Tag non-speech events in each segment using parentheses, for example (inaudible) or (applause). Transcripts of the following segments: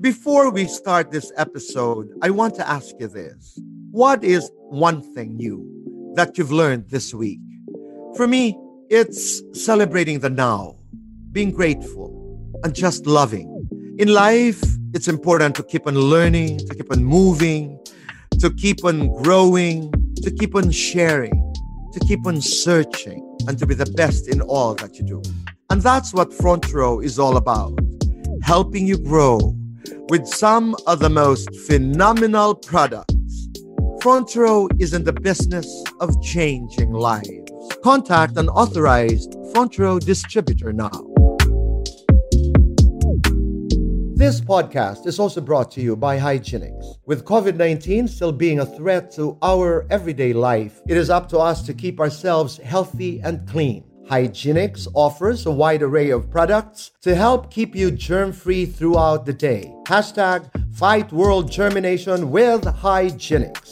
Before we start this episode, I want to ask you this. What is one thing new that you've learned this week? For me, it's celebrating the now, being grateful, and just loving. In life, it's important to keep on learning, to keep on moving, to keep on growing, to keep on sharing, to keep on searching, and to be the best in all that you do. And that's what Front Row is all about helping you grow with some of the most phenomenal products. Front Row is in the business of changing lives. Contact an authorized Front Row distributor now. This podcast is also brought to you by Hygienics. With COVID 19 still being a threat to our everyday life, it is up to us to keep ourselves healthy and clean. Hygienics offers a wide array of products to help keep you germ free throughout the day. Hashtag fight world germination with Hygienics.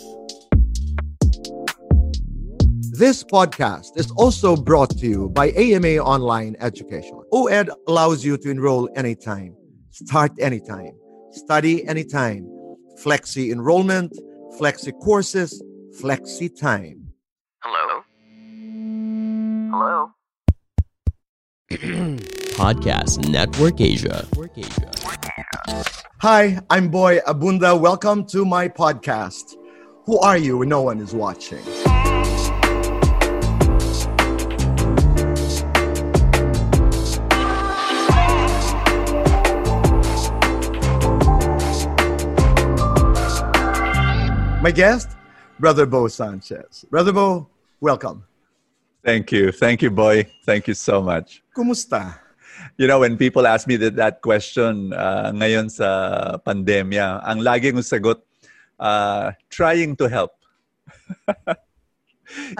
This podcast is also brought to you by AMA Online Education. OED allows you to enroll anytime, start anytime, study anytime, flexi enrollment, flexi courses, flexi time. Hello? Hello? (clears throat) Podcast Network Asia. Hi, I'm Boy Abunda. Welcome to my podcast. Who are you no one is watching? My guest, Brother Bo Sanchez. Brother Bo, welcome. Thank you. Thank you, boy. Thank you so much. Kumusta? You know, when people ask me that, that question uh, ngayon sa pandemya, ang lagi kong sagot, uh, trying to help. (laughs)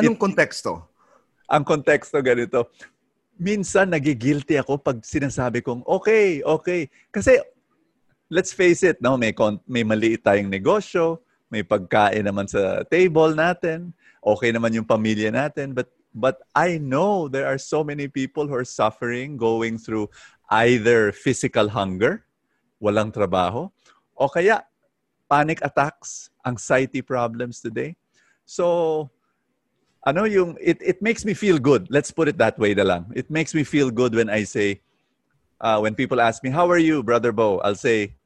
Anong konteksto? Ang konteksto ganito. Minsan nagigilty ako pag sinasabi kong, okay, okay. Kasi, let's face it, no, may, kon- may maliit tayong negosyo, may pagkain naman sa table natin, okay naman yung pamilya natin, but but I know there are so many people who are suffering, going through either physical hunger, walang trabaho, o kaya panic attacks, anxiety problems today. So, ano yung, it, it makes me feel good. Let's put it that way na lang. It makes me feel good when I say, uh, when people ask me, how are you, Brother Bo? I'll say,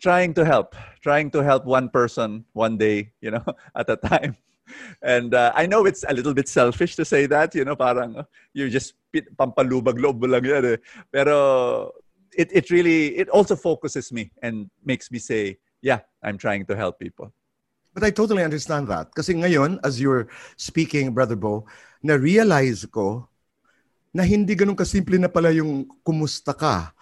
trying to help, trying to help one person one day, you know, (laughs) at a time. And uh, I know it's a little bit selfish to say that, you know, parang you just pampalubag loob lang yan eh. Pero it, it really, it also focuses me and makes me say, yeah, I'm trying to help people. But I totally understand that. Kasi ngayon, as you're speaking, Brother Bo, na-realize ko na hindi ganun kasimple na pala yung kumusta ka.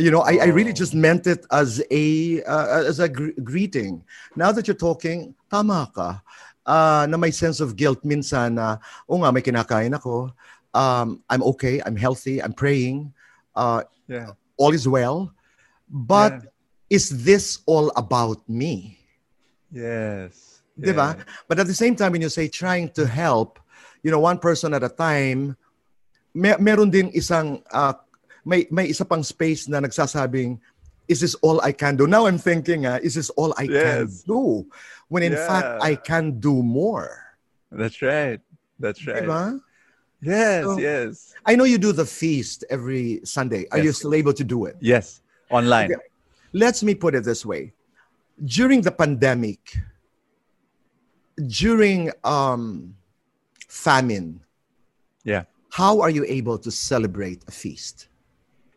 You know, I, I really just meant it as a uh, as a gr- greeting. Now that you're talking, tama ka. Uh, na may sense of guilt minsan na, o nga, may kinakain ako. Um, I'm okay, I'm healthy, I'm praying. Uh, Yeah. all is well. But Yeah. is this all about me? Yes. Diba? But at the same time, when you say trying to help, you know, one person at a time, may, meron din isang, uh, may, may isa pang space na nagsasabing, is this all I can do? Now I'm thinking, uh, is this all I can do? When in fact, I can do more. That's right. That's right. Diba? Yes, So- yes. I know you do the feast every Sunday. Are you still able to do it? Yes. Online. Okay. Let's me put it this way. During the pandemic, during um, famine, Yeah. how are you able to celebrate a feast?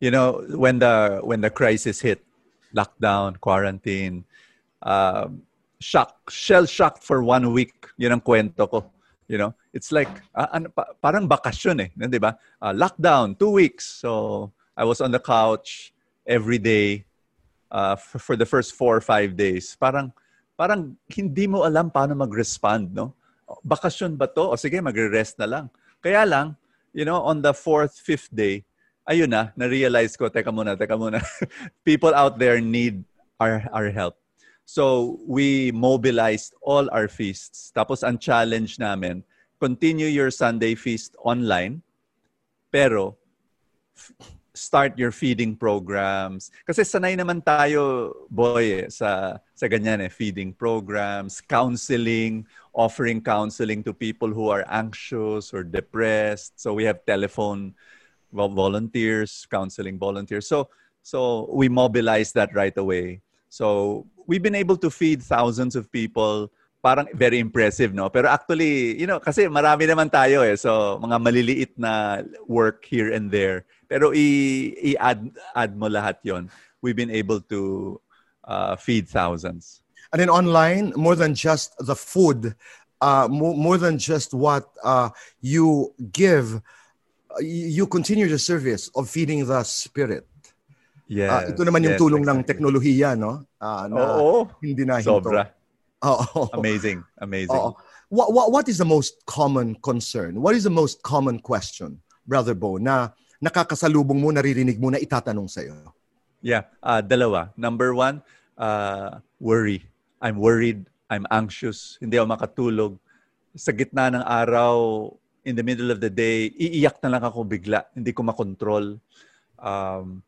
you know when the when the crisis hit lockdown quarantine um shock shell shocked for one week yun ang kwento ko you know? It's like ah, ano, pa- parang bakasyon eh di ba? Ah, lockdown two weeks. So i was on the couch every day uh, for, for the first four or five days. Parang parang hindi mo alam paano mag-respond no? Bakasyon ba to? O sige magre-rest na lang. Kaya lang you know on the fourth fifth day ayun na, na-realize ko, teka muna, teka muna. (laughs) People out there need our, our help. So, we mobilized all our feasts. Tapos, ang challenge namin, continue your Sunday feast online, pero start your feeding programs. Kasi sanay naman tayo, boy, eh, sa, sa ganyan eh, feeding programs, counseling, offering counseling to people who are anxious or depressed. So we have telephone volunteers, counseling volunteers. So, so we mobilize that right away. So we've been able to feed thousands of people parang very impressive, no? Pero actually, you know, kasi marami naman tayo eh. So, mga maliliit na work here and there. Pero i- i-add add mo lahat yon. We've been able to uh, feed thousands. And then online, more than just the food, uh, more, more than just what uh, you give, uh, you continue the service of feeding the spirit. Yes. Ah, ito naman yung yes, tulong ng exactly. teknolohiya, no? Ah, na Oo. hindi na hinto. Sobra. Oo. Amazing. Amazing. Oo. What, what, what is the most common concern? What is the most common question, Brother Bo, na nakakasalubong mo, naririnig mo na itatanong sa'yo? Yeah, uh, dalawa. Number one, uh, worry. I'm worried. I'm anxious. Hindi ako makatulog. Sa gitna ng araw, in the middle of the day, iiyak na lang ako bigla. Hindi ko makontrol. Um,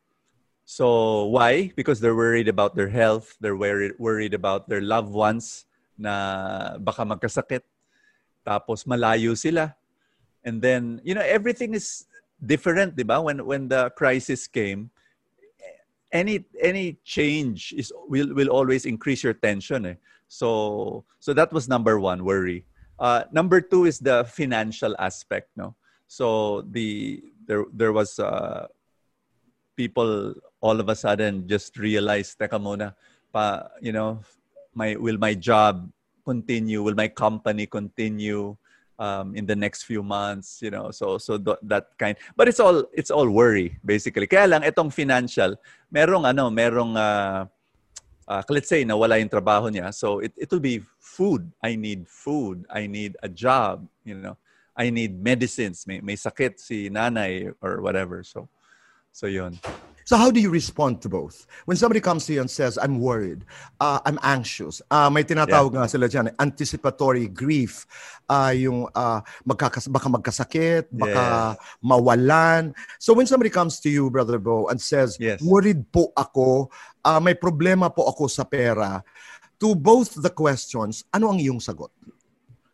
so, why? Because they're worried about their health. They're worried, worried about their loved ones na baka magkasakit. Tapos malayo sila. And then, you know, everything is different, di ba? When, when the crisis came, any any change is will will always increase your tension eh. so so that was number one worry uh number two is the financial aspect no so the there there was uh people all of a sudden just realized teka muna pa you know my will my job continue? Will my company continue um, in the next few months you know? So so th- that kind. But it's all it's all worry basically. Kaya lang itong financial merong ano merong uh, uh, let's say nawala yung trabaho niya. So it it will be food. I need food. I need a job you know? I need medicines. May may sakit si nanay or whatever. So so yun So how do you respond to both? When somebody comes to you and says, I'm worried, uh, I'm anxious, uh, may tinatawag nga sila dyan, anticipatory grief, uh, yung uh, magkakas- baka magkasakit, baka mawalan. So when somebody comes to you, Brother Bo, and says, Yes. worried po ako, uh, may problema po ako sa pera, to both the questions, ano ang iyong sagot?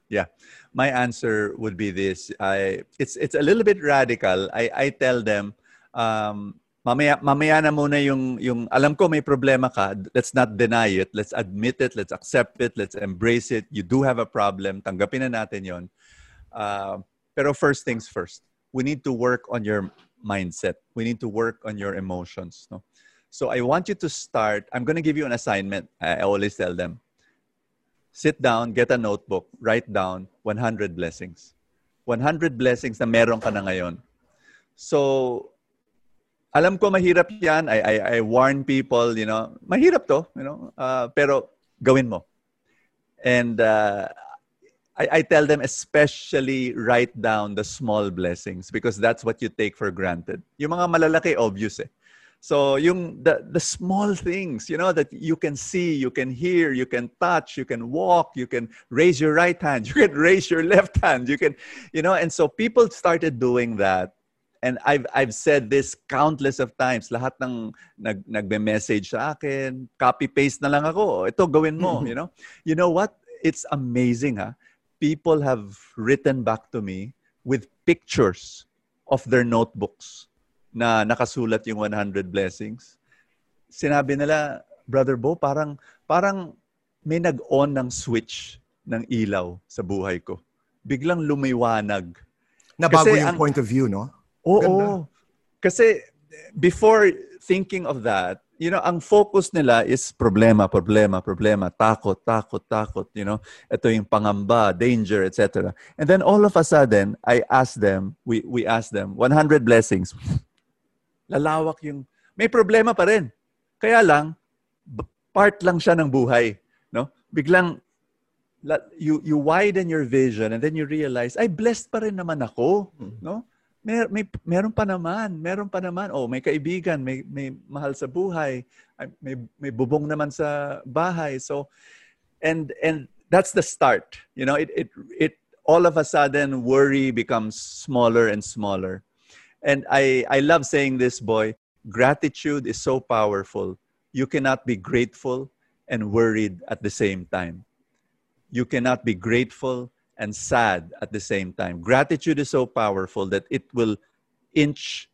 Yeah, my answer would be this. I it's it's a little bit radical. I I tell them, um, mamaya mamaya na muna yung yung alam ko may problema ka. Let's not deny it. Let's admit it. Let's accept it. Let's embrace it. You do have a problem. Tanggapin na natin yon. Uh, pero first things first. We need to work on your mindset. We need to work on your emotions. No. So I want you to start. I'm going to give you an assignment. I always tell them sit down, get a notebook, write down 100 blessings. 100 blessings na meron ka na ngayon. So, alam ko mahirap yan. I, I, I warn people, you know, mahirap to, you know, uh, pero gawin mo. And uh, I, I tell them especially write down the small blessings because that's what you take for granted. Yung mga malalaki, obvious eh. So yung the the small things, you know, that you can see, you can hear, you can touch, you can walk, you can raise your right hand, (laughs) you can raise your left hand, you can, you know, and so people started doing that. And I've I've said this countless of times. Lahat ng nag nagbe-message sa akin, copy paste na lang ako. Ito gawin mo, you know. You know what? It's amazing, ha. People have written back to me with pictures of their notebooks na nakasulat yung 100 blessings. Sinabi nila, Brother Bo, parang, parang may nag-on ng switch ng ilaw sa buhay ko. Biglang lumiwanag. Nabago Kasi yung ang- point of view, no? Oo. Ganda. Kasi before thinking of that, you know, ang focus nila is problema, problema, problema, takot, takot, takot, you know. Ito yung pangamba, danger, etc. And then all of a sudden, I asked them, we we asked them 100 blessings. Lalawak yung may problema pa rin. Kaya lang part lang siya ng buhay, no? Biglang you you widen your vision and then you realize ay blessed pa rin naman ako, no? Mer may meron pa naman, meron pa naman. Oh, may kaibigan, may may mahal sa buhay, may may bubong naman sa bahay. So and and that's the start. You know, it it it all of a sudden worry becomes smaller and smaller. And I, I love saying this, boy. Gratitude is so powerful. You cannot be grateful and worried at the same time. You cannot be grateful and sad at the same time. Gratitude is so powerful that it will inch,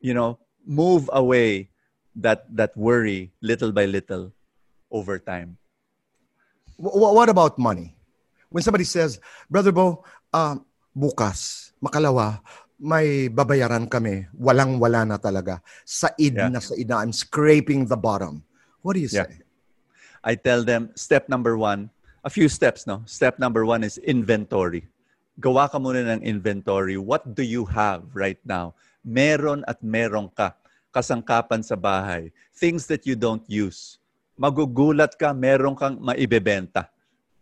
you know, move away that that worry little by little over time. What about money? When somebody says, Brother Bo, uh, bukas, makalawa, may babayaran kami. Walang-wala na talaga. Said Yeah. na said na. I'm scraping the bottom. What do you Yeah. say? I tell them step number one, a few steps, no? Step number one is inventory. Gawa ka muna ng inventory. What do you have right now? Meron at meron ka. Kasangkapan sa bahay. Things that you don't use. Magugulat ka, meron kang maibebenta.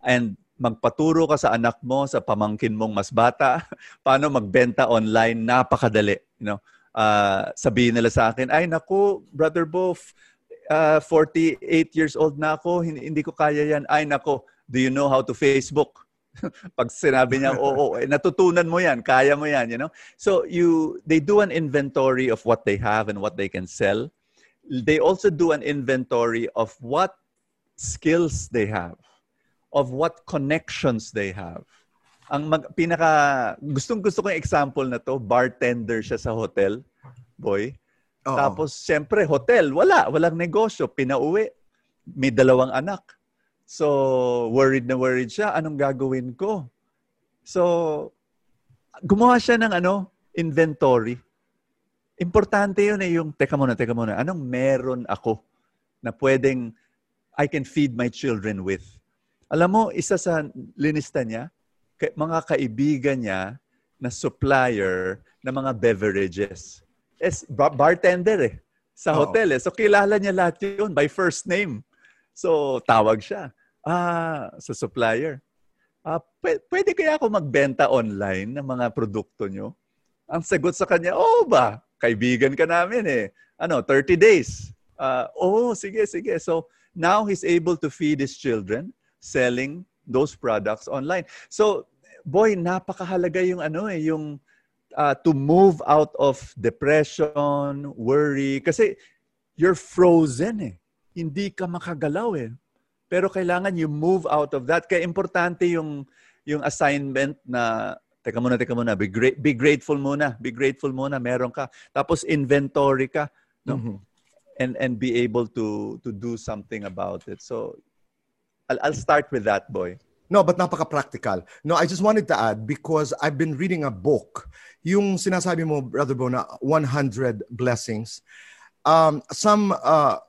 And magpaturo ka sa anak mo, sa pamangkin mong mas bata, (laughs) paano magbenta online, napakadali. You know, Ah, sabihin nila sa akin, ay naku, Brother Bof, uh, 48 years old na ako, hindi, hindi ko kaya yan. Ay nako, do you know how to Facebook? (laughs) Pag sinabi niya, oo, eh, natutunan mo yan, kaya mo yan, you know? So you, they do an inventory of what they have and what they can sell. They also do an inventory of what skills they have, of what connections they have. Ang mag, pinaka, gustong gusto ko example na to, bartender siya sa hotel, boy. Oo. Tapos, siyempre, hotel, wala. Walang negosyo. Pinauwi. May dalawang anak. So, worried na worried siya. Anong gagawin ko? So, gumawa siya ng ano, inventory. Importante yun eh, yung, teka muna, teka muna, anong meron ako na pwedeng I can feed my children with? Alam mo, isa sa linista niya, mga kaibigan niya na supplier ng mga beverages. Es, bar- bartender eh, sa hotel eh. So, kilala niya lahat yun by first name. So, tawag siya. Ah, sa supplier. Ah, pwede, pwede kaya ako magbenta online ng mga produkto nyo? Ang sagot sa kanya, oh ba, kaibigan ka namin eh. Ano, 30 days. Ah, oh, sige, sige. So, now he's able to feed his children selling those products online. So, boy, napakahalaga yung ano eh, yung uh, to move out of depression, worry. Kasi you're frozen eh. Hindi ka makagalaw eh. Pero kailangan you move out of that. Kaya importante yung yung assignment na teka muna, teka muna, be, gra- be grateful muna. Be grateful muna, meron ka. Tapos inventory ka. No? Mhm. and and be able to to do something about it. So I'll, I'll start with that, boy. No, but napaka-practical. No, I just wanted to add because I've been reading a book. Yung sinasabi mo, Brother Bo, na 100 blessings. Um, some uh,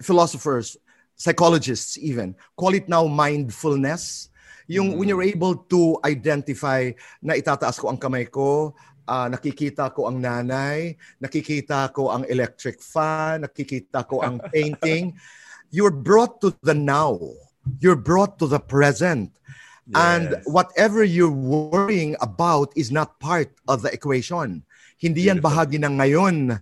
philosophers, psychologists even, call it now mindfulness. Yung when you're able to identify na itataas ko ang kamay ko, ah, nakikita ko ang nanay, nakikita ko ang electric fan, nakikita ko ang (laughs) painting. You're brought to the now. You're brought to the present. And whatever you're worrying about is not part of the equation. Hindi yan bahagi ng ngayon.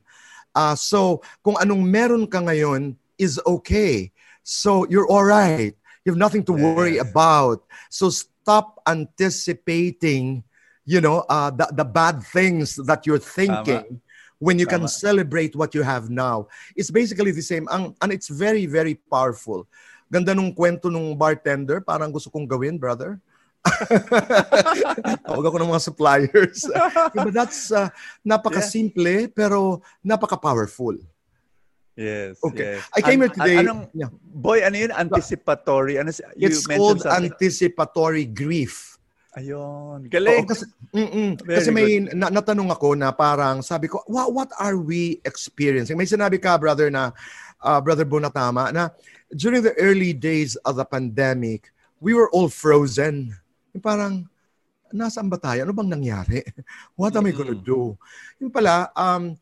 Ah, so, kung anong meron ka ngayon is okay. So, you're all right. You have nothing to worry about. So, stop anticipating, you know, uh, the, the bad things that you're thinking when you can celebrate what you have now. It's basically the same. Ang, and it's very, very powerful. Ganda nung kwento nung bartender. Parang gusto kong gawin, brother. (laughs) Tawag ako ng mga suppliers. (laughs) but that's uh, napaka-simple pero napaka-powerful. Yes. Okay. yes. I came here today. an- Anong, Yeah. boy, ano yun? Anticipatory. Ano, you It's called something. anticipatory grief. Ayun. Oo, kasi, mm-mm. Very kasi may na, natanong ako na parang sabi ko, what, what are we experiencing? May sinabi ka, brother, na uh, brother Bonatama, na during the early days of the pandemic, we were all frozen. Yung parang, nasaan ba tayo? Ano bang nangyari? (laughs) What am I gonna do? Yung pala, um,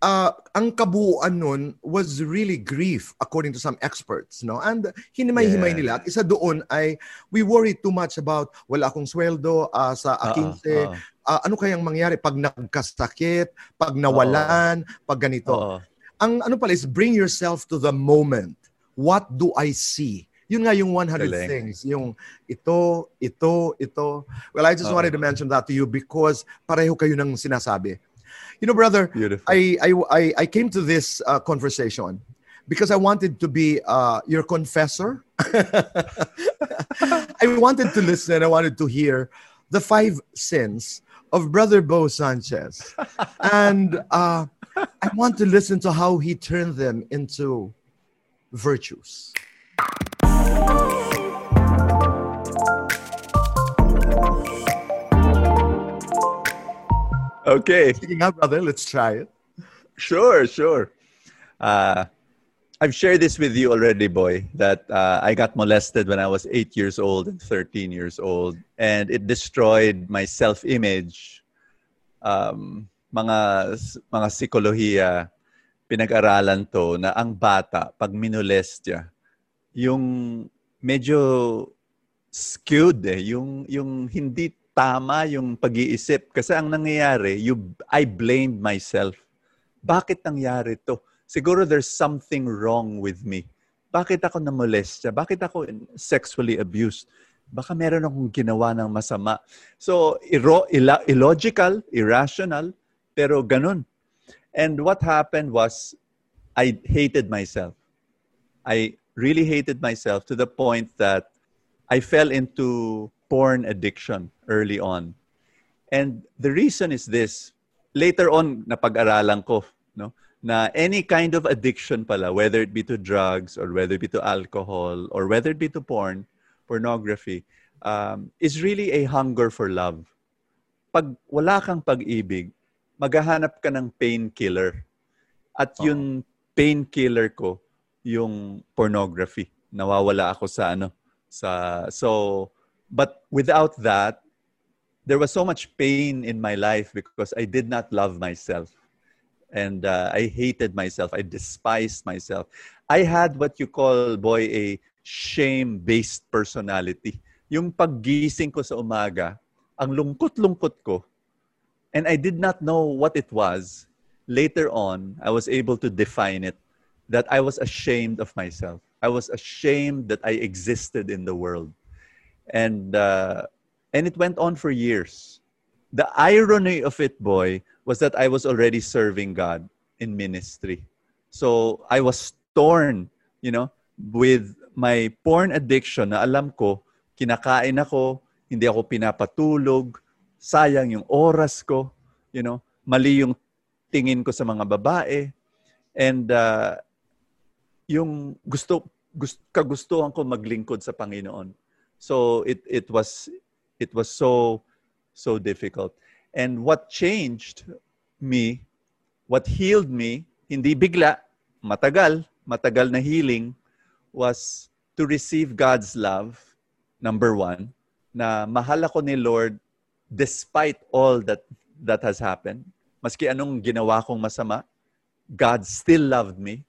uh, ang kabuuan nun was really grief according to some experts. No? And hinimay-himay Yeah. nila. At isa doon ay we worry too much about wala akong sweldo ah, sa Oo, akinse. oo, Ah, ano kayang mangyari pag nagkasakit, pag nawalan, pag ganito. oo. Ang ano pala is bring yourself to the moment. What do I see? Yun nga yung 100 Galing. things. Yung ito, ito, ito. Well, I just Oo. wanted to mention that to you because pareho kayo ng sinasabi. You know, brother, Beautiful. I, I, I, I came to this uh, conversation because I wanted to be uh, your confessor. (laughs) I wanted to listen. I wanted to hear the five sins of Brother Bo Sanchez. and uh, I want to listen to how he turned them into virtues. Okay. Speaking up, brother, let's try it. Sure, sure. Uh, I've shared this with you already, boy, that uh, I got molested when I was eight years old and 13 years old, and it destroyed my self image. Um, mga, mga psikolohiya, pinag-aralan to na ang bata, pag minolest niya, yung medyo skewed eh, yung, yung hindi tama yung pag-iisip. Kasi ang nangyayari, you, I blamed myself. Bakit nangyari to? Siguro there's something wrong with me. Bakit ako namolestya? Bakit ako sexually abused? Baka meron akong ginawa ng masama. So, iro, ila, illogical, irrational, pero ganun. And what happened was, I hated myself. I really hated myself to the point that I fell into porn addiction early on. And the reason is this. Later on, napag-aralan ko, no? na any kind of addiction pala, whether it be to drugs or whether it be to alcohol or whether it be to porn, pornography, um, is really a hunger for love. Pag wala kang pag-ibig, maghahanap ka ng painkiller. At yung painkiller ko, yung pornography. Nawawala ako sa ano, sa so but without that, there was so much pain in my life because I did not love myself. And uh, I hated myself. I despised myself. I had what you call, boy, a shame-based personality. Yung paggising ko sa umaga, ang lungkot-lungkot ko, and I did not know what it was. Later on, I was able to define it that I was ashamed of myself. I was ashamed that I existed in the world. And, uh, and it went on for years. The irony of it, boy, was that I was already serving God in ministry. So I was torn, you know, with my porn addiction na alam ko, kinakain ako, hindi ako pinapatulog, sayang yung oras ko, you know, mali yung tingin ko sa mga babae. And uh, yung gusto, gusto kagustuhan ko maglingkod sa Panginoon. So it it was it was so so difficult. And what changed me, what healed me, hindi bigla, matagal, matagal na healing was to receive God's love, number one, na mahal ako ni Lord despite all that that has happened. Maski anong ginawa kong masama, God still loved me.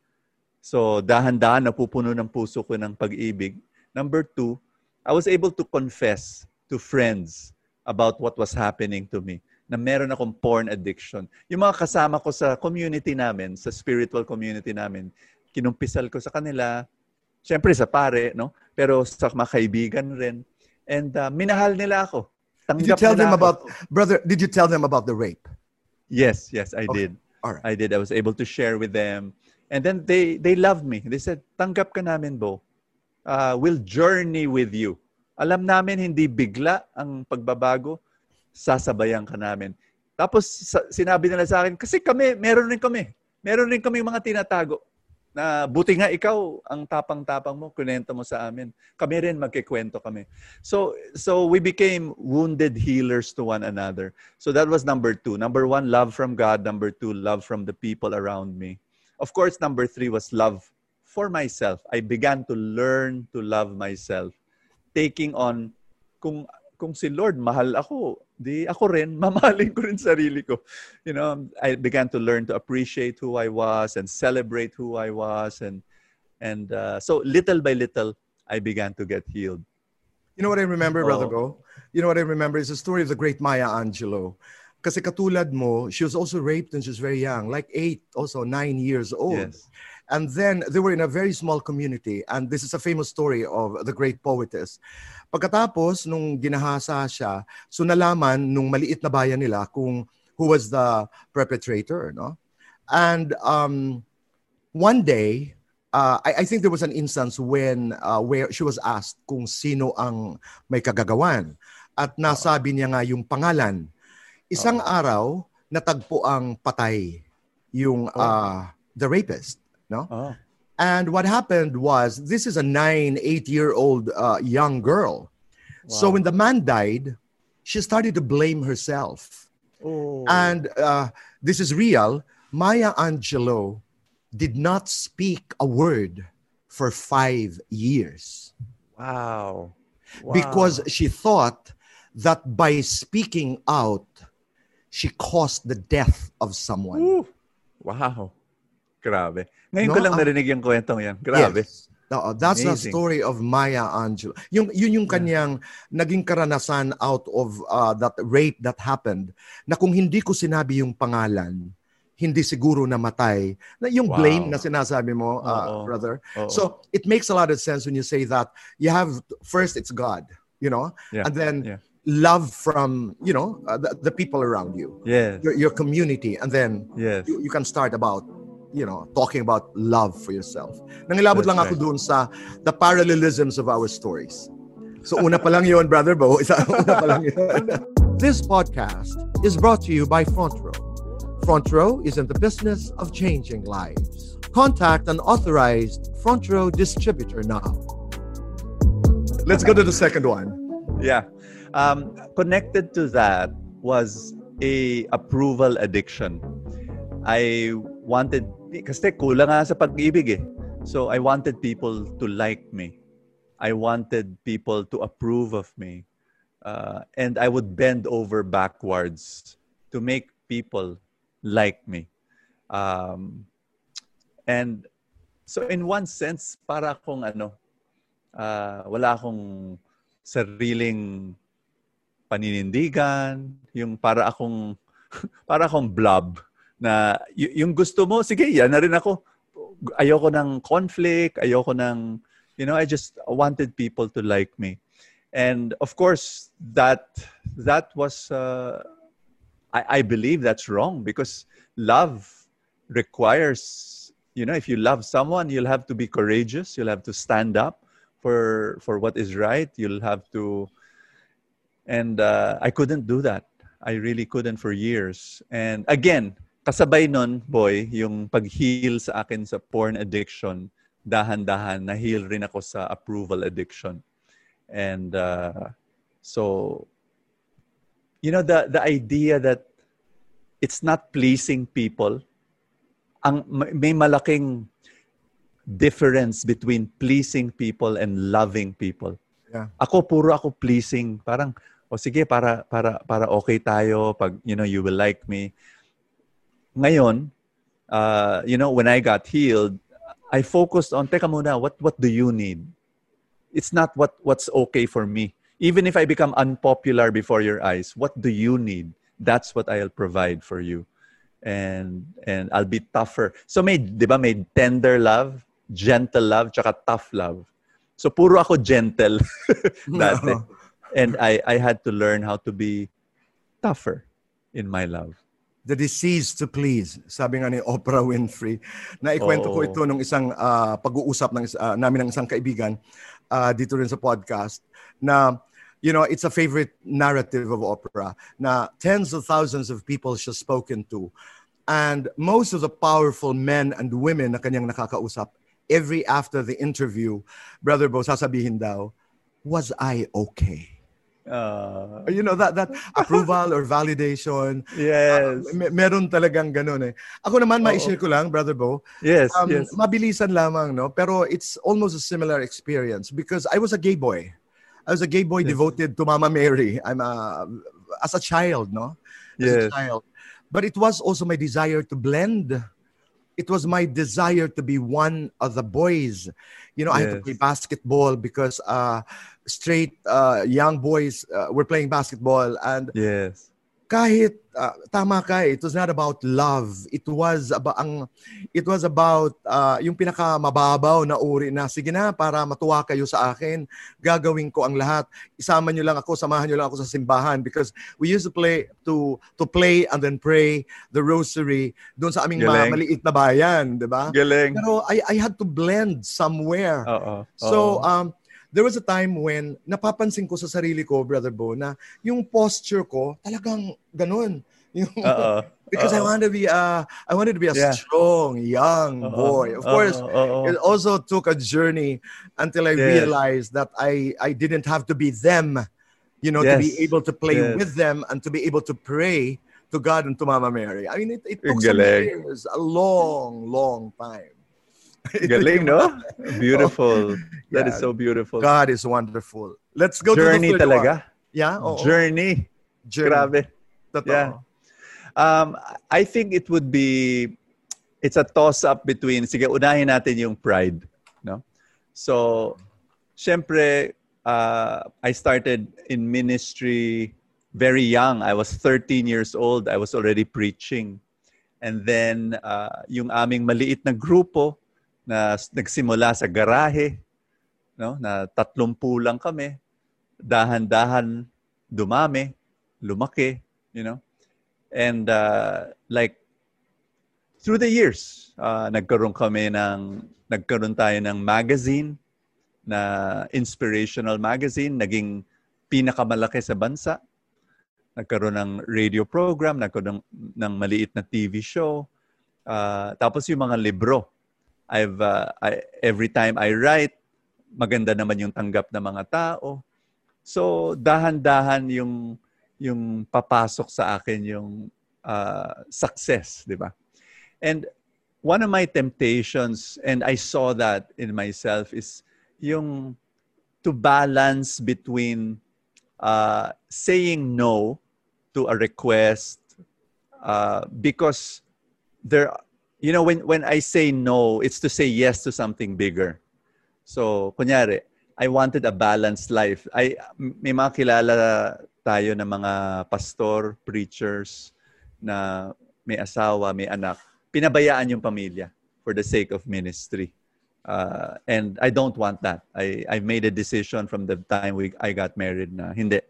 So, dahan-dahan napupuno ng puso ko ng pag-ibig. Number two, I was able to confess to friends about what was happening to me na meron akong porn addiction. Yung mga kasama ko sa community namin, sa spiritual community namin, kinumpisal ko sa kanila, syempre sa pare, no? Pero sa mga kaibigan rin. And uh, minahal nila ako. Did you tell them ako. about, brother, did you tell them about the rape? Yes, yes, I Okay. did. All right. I did. I was able to share with them. And then they they loved me. They said, "Tanggap ka namin, Bo. Uh, we'll journey with you." Alam namin hindi bigla ang pagbabago. Sasabayan ka namin. Tapos sinabi nila sa akin, kasi kami, meron rin kami. Meron rin kami mga tinatago. Na buti nga ikaw, ang tapang-tapang mo, kunento mo sa amin. Kami rin magkikwento kami. So, so we became wounded healers to one another. So that was number two. Number one, love from God. Number two, love from the people around me. Of course, number three was love for myself. I began to learn to love myself. Taking on, kung, kung si Lord mahal ako, di ako rin, (laughs) mamahalin ko rin sarili ko. You know, I began to learn to appreciate who I was and celebrate who I was. And, and uh, so little by little, I began to get healed. You know what I remember, Brother Oo. Go? You know what I remember is the story of the great Maya Angelou. Kasi katulad mo, she was also raped when she was very young, like eight, also nine years old. Yes. And then they were in a very small community. And this is a famous story of the great poetess. Pagkatapos, nung ginahasa siya, so nalaman nung maliit na bayan nila kung who was the perpetrator, no? And um, one day, uh, I, I think there was an instance when uh, where she was asked kung sino ang may kagagawan at nasabi niya nga yung pangalan. Isang araw, natagpo ang patay yung uh, the rapist, no? Oh. And what happened was this is a nine, eight year old uh, young girl. So when the man died, she started to blame herself. Oh. And uh, this is real. Maya Angelou did not speak a word for five years wow. wow. because she thought that by speaking out, she caused the death of someone. Woo. Wow. Grabe. Ngayon No, ko lang ah, narinig yung kwentong yan. Grabe. Yes. Oo, that's the Amazing. story of Maya Angelou. Yung, yun yung kanyang naging karanasan out of uh, that rape that happened na kung hindi ko sinabi yung pangalan, hindi siguro namatay. Na yung Wow. blame na sinasabi mo, uh, Oo. brother. Oo. So it makes a lot of sense when you say that you have first it's God, you know, Yeah. and then Yeah. love from you know uh, the, the people around you, yes. your, your community, and then Yes. you, you can start about you know talking about love for yourself. Nangilabot That's lang ako right. doon sa the parallelisms of our stories. So una pa lang yun brother Bo isa (laughs) una pa lang yun. This podcast is brought to you by Front Row. Front Row is in the business of changing lives. Contact an authorized Front Row distributor now. Let's go to the second one. Yeah. Um, connected to that was a approval addiction. I wanted kasi kulang nga sa pag-ibig eh. So I wanted people to like me. I wanted people to approve of me. Uh, and I would bend over backwards to make people like me. Um, and so in one sense, para akong ano, ah, wala akong sariling paninindigan, yung para akong (laughs) para akong blob na y- yung gusto mo, sige, yan na rin ako. Ayoko ng conflict, ayoko ng, you know, I just wanted people to like me. And of course, that that was, uh, I, I believe that's wrong because love requires, you know, if you love someone, you'll have to be courageous, you'll have to stand up for for what is right, you'll have to and uh, I couldn't do that. I really couldn't for years. And again, kasabay nun, boy, yung pag-heal sa akin sa porn addiction, dahan-dahan, na-heal rin ako sa approval addiction. And uh, so, you know, the, the idea that it's not pleasing people, ang, may malaking difference between pleasing people and loving people. Yeah. Ako puro ako pleasing, parang o sige para para para okay tayo pag you know you will like me. Ngayon, uh, you know when I got healed, I focused on teka muna, what what do you need? It's not what what's okay for me. Even if I become unpopular before your eyes, what do you need? That's what I'll provide for you. And and I'll be tougher. So may 'di ba may tender love, gentle love, tsaka tough love. So puro ako gentle (laughs) dati. No. (laughs) And I I had to learn how to be tougher in my love. The disease to please, sabi nga ni Oprah Winfrey. Naikwento ko Oo. ito nung isang ah, pag-uusap ng, ah, namin ng isang kaibigan ah, dito rin sa podcast na you know, it's a favorite narrative of Oprah na tens of thousands of people she's spoken to. And most of the powerful men and women na kanyang nakakausap, every after the interview, Brother Bo, sasabihin daw, was I okay? Uh, You know, that, that (laughs) approval or validation, yes. Ah, me- meron talagang ganun eh. Ako naman, ma-share ko lang, Brother Bo. yes, Um, yes. Mabilisan lamang, no? Pero it's almost a similar experience because I was a gay boy. I was a gay boy Yes. devoted to Mama Mary. I'm a, as a child, no? As a Yes. child. But it was also my desire to blend. It was my desire to be one of the boys. You know, I had to play basketball because uh, straight uh, young boys uh, were playing basketball. And Yes. Kahit uh, tama ka it was not about love. It was about ang it was about uh, yung pinakamababaw na uri na sige na para matuwa kayo sa akin gagawin ko ang lahat. Isama niyo lang ako samahan niyo lang ako sa simbahan. Because we used to play to to play and then pray the rosary doon sa aming ma- maliit na bayan di ba? Pero I I had to blend somewhere. Oo. so um there was a time when napapansin ko sa sarili ko, Brother Bo, na yung posture ko talagang ganun. (laughs) Yung, because I wanted to be a, I wanted to be a Yeah. strong young Oo. boy. Of course, it also took a journey until I Yes. realized that I I didn't have to be them, you know, to be able to play Yes. with them and to be able to pray to God and to Mama Mary. I mean, it, it took some years, a long, long time. (laughs) Galing, no? Beautiful. That is Yeah. so beautiful. God is wonderful. Let's go Journey to the talaga. one. Yeah? Oo. Journey. Journey. Grabe. Totoo. Yeah. Um, I think it would be, it's a toss-up between, sige, unahin natin yung pride. No? So, syempre, uh, I started in ministry very young. I was 13 years old. I was already preaching. And then, uh, yung aming maliit na grupo na nagsimula sa garahe, no? na tatlumpu lang kami, dahan-dahan dumami, lumaki, you know. And uh, like through the years, uh, nagkaroon kami ng nagkaroon tayo ng magazine na inspirational magazine, naging pinakamalaki sa bansa. Nagkaroon ng radio program, nagkaroon ng, ng maliit na TV show. Uh, tapos yung mga libro. I've uh, I, every time I write, maganda naman yung tanggap ng mga tao. So dahan-dahan yung yung papasok sa akin yung uh, success, di ba? And one of my temptations, and I saw that in myself, is yung to balance between uh, saying no to a request uh, because there, you know, when, when I say no, it's to say yes to something bigger. So, kunyari, I wanted a balanced life. I, may mga kilala tayo ng mga pastor, preachers, na may asawa, may anak. Pinabayaan yung pamilya for the sake of ministry. Uh, and I don't want that. I, I made a decision from the time we, I got married na hindi.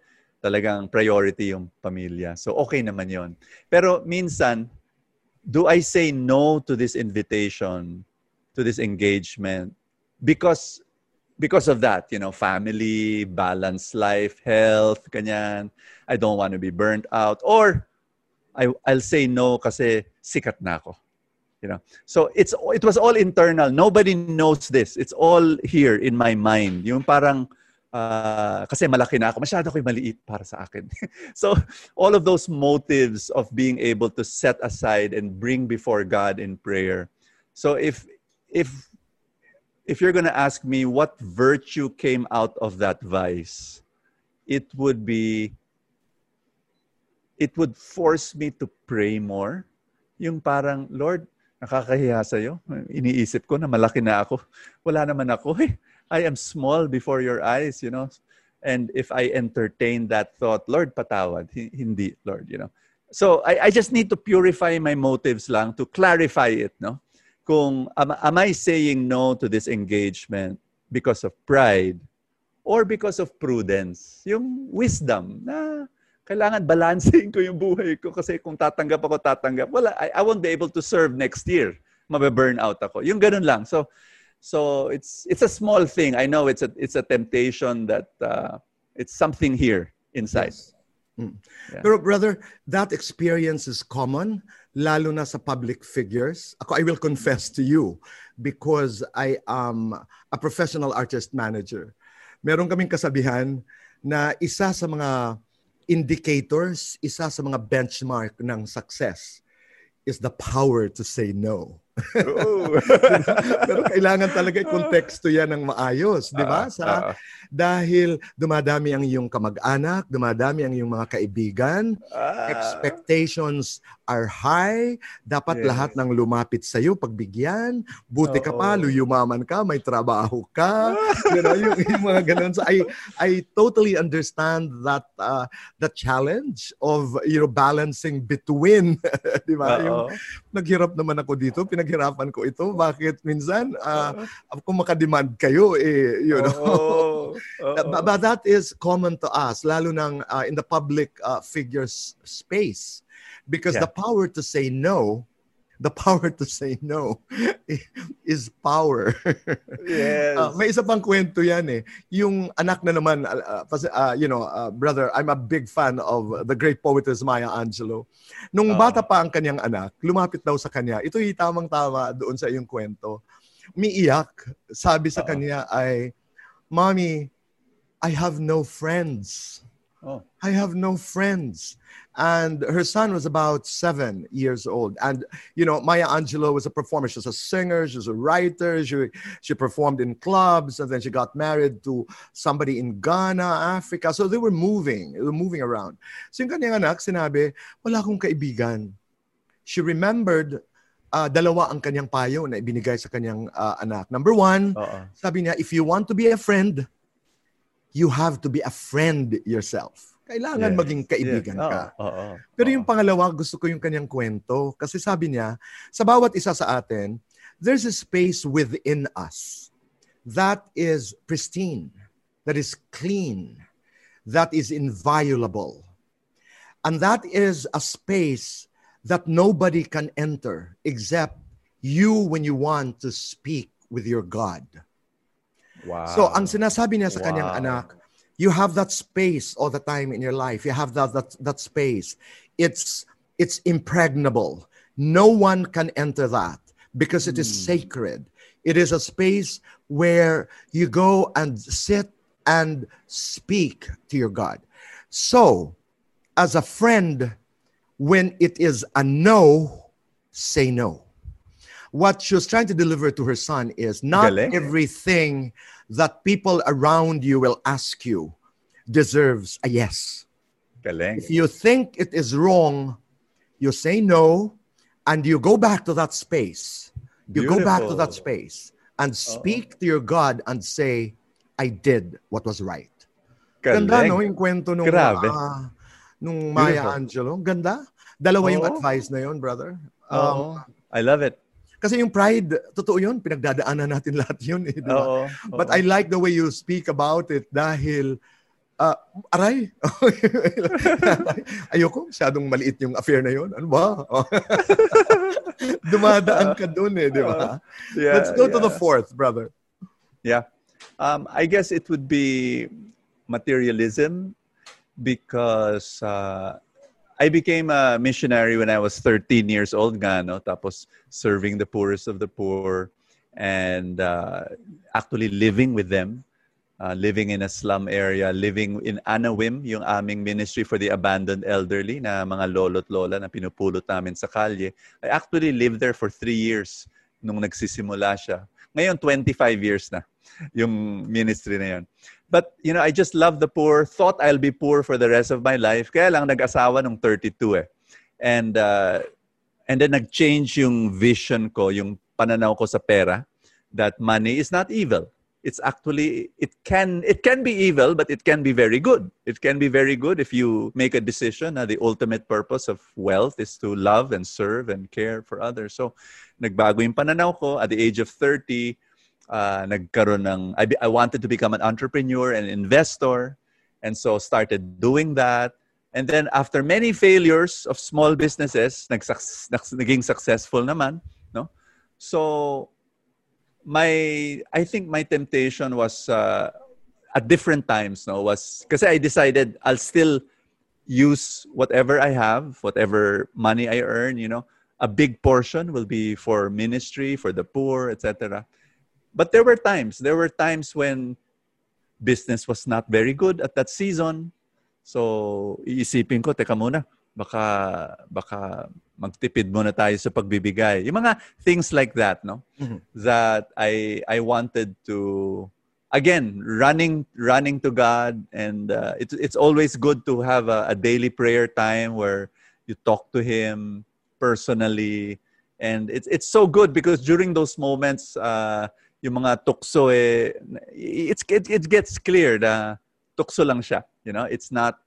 Talagang priority yung pamilya. So okay naman yon. Pero minsan, do I say no to this invitation, to this engagement, because because of that, you know, family, balanced life, health, kanyan. I don't want to be burnt out. Or I, I'll say no kasi sikat na ako. You know, so it's it was all internal. Nobody knows this. It's all here in my mind. Yung parang uh, kasi malaki na ako, masyado ko'y maliit para sa akin. (laughs) so all of those motives of being able to set aside and bring before God in prayer. So if if if you're going to ask me what virtue came out of that vice, it would be it would force me to pray more. Yung parang, Lord, nakakahiya sa'yo. Iniisip ko na malaki na ako. Wala naman ako (laughs) eh. I am small before your eyes, you know. And if I entertain that thought, Lord, patawad. Hindi, Lord, you know. So I, I just need to purify my motives lang to clarify it, no? Kung am, am I saying no to this engagement because of pride or because of prudence? Yung wisdom na kailangan balansein ko yung buhay ko kasi kung tatanggap ako, tatanggap. Wala, I, I won't be able to serve next year. Mabe-burn out ako. Yung ganun lang. So, so it's it's a small thing. I know it's a it's a temptation that uh, it's something here inside. Yes. Mm. Yeah. Pero brother, that experience is common, lalo na sa public figures. Ako, I will confess to you because I am a professional artist manager. Meron kaming kasabihan na isa sa mga indicators, isa sa mga benchmark ng success is the power to say no. (laughs) Pero kailangan talaga konteksto yan ng maayos, di ba? Ah, Sa, ah, dahil dumadami ang iyong kamag-anak, dumadami ang iyong mga kaibigan, ah. expectations are high, dapat Yes. lahat ng lumapit sa iyo pagbigyan, buti ka pa, luyumaman ka, may trabaho ka, (laughs) you know, yung, yung mga ganun. So I I totally understand that uh, the challenge of you know balancing between, (laughs) di ba? Yung naghirap naman ako dito, pinaghirapan ko ito. Bakit minsan uh, kung makademand kayo eh you know. Oo. (laughs) Oo. But, but that is common to us, lalo ng uh, in the public uh, figures space. Because Yeah. the power to say no, the power to say no (laughs) is power. Yes. Uh, may isa pang kwento yan eh. Yung anak na naman, uh, uh, you know, uh, brother, I'm a big fan of the great poetess Maya Angelou. Nung bata pa ang kanyang anak, lumapit daw sa kanya. Ito yung tamang-tama doon sa iyong kwento. Umiiyak. Sabi sa kanya ay, Mommy, I have no friends. Oh. I have no friends. And her son was about seven years old. And, you know, Maya Angelou was a performer. She was a singer, she was a writer, she, she performed in clubs, and then she got married to somebody in Ghana, Africa. So they were moving, they were moving around. So yung kanyang anak, sinabi, wala akong kaibigan. She remembered uh, dalawa ang kanyang payo na ibinigay sa kanyang uh, anak. Number one, Oo. sabi niya, if you want to be a friend, you have to be a friend yourself. Kailangan Yes. maging kaibigan Yes. ka. Oo. Oo. Pero yung pangalawa, gusto ko yung kanyang kwento. Kasi sabi niya, sa bawat isa sa atin, there's a space within us that is pristine, that is clean, that is inviolable. And that is a space that nobody can enter except you when you want to speak with your God. Wow. So ang sinasabi niya sa kanyang anak, you have that space all the time in your life. You have that that that space. It's it's impregnable. No one can enter that because it is hmm. sacred. It is a space where you go and sit and speak to your God. So, as a friend, when it is a no, say no. What she was trying to deliver to her son is not Galing. everything that people around you will ask you deserves a yes. Galing. If you think it is wrong, you say no and you go back to that space. You go back to that space and speak to your God and say, I did what was right. Galing. Ganda, no? Yung kwento nung, Grabe. ah, nung Maya Beautiful. Angelou. Ganda. Dalawa yung advice na yun, brother. Um, I love it. Kasi yung pride, totoo yun, pinagdadaanan natin (laughs) lahat yun. Eh, di ba? Oo. But I like the way you speak about it dahil, ah, aray, (laughs) ayoko, masyadong maliit yung affair na yun. Ano ba? (laughs) Dumadaan ka dun eh, di ba? Yeah, Let's go to the fourth, brother. Yeah. Um, I guess it would be materialism because uh, I became a missionary when I was 13 years old, nga, no? tapos serving the poorest of the poor and uh, actually living with them, uh, living in a slum area, living in Anawim, yung aming ministry for the abandoned elderly na mga lolo't lola na pinupulot namin sa kalye. I actually lived there for three years nung nagsisimula siya. Ngayon, 25 years na yung ministry na yun. But, you know, I just love the poor. Thought I'll be poor for the rest of my life. Kaya lang nag-asawa nung 32 eh. And, uh, and then nag-change yung vision ko, yung pananaw ko sa pera, that money is not evil. It's actually, it can, it can be evil, but it can be very good. It can be very good if you make a decision na the ultimate purpose of wealth is to love and serve and care for others. So, nagbago yung pananaw ko at the age of 30, uh, nagkaroon ng, I, I wanted to become an entrepreneur and investor. And so started doing that. And then after many failures of small businesses, nagsuc- nags- naging successful naman, no? So my I think my temptation was uh, at different times, no, was because I decided I'll still use whatever I have, whatever money I earn, you know, a big portion will be for ministry, for the poor, etc. But there were times, there were times when business was not very good at that season. So, iisipin ko, teka muna, baka, baka magtipid muna tayo sa pagbibigay. Yung mga things like that, no? Mhm. That I I wanted to again running running to God and uh, it's it's always good to have a, a daily prayer time where you talk to him personally and it's it's so good because during those moments uh yung mga tukso eh it's it, it gets clear na tukso lang siya you know? It's not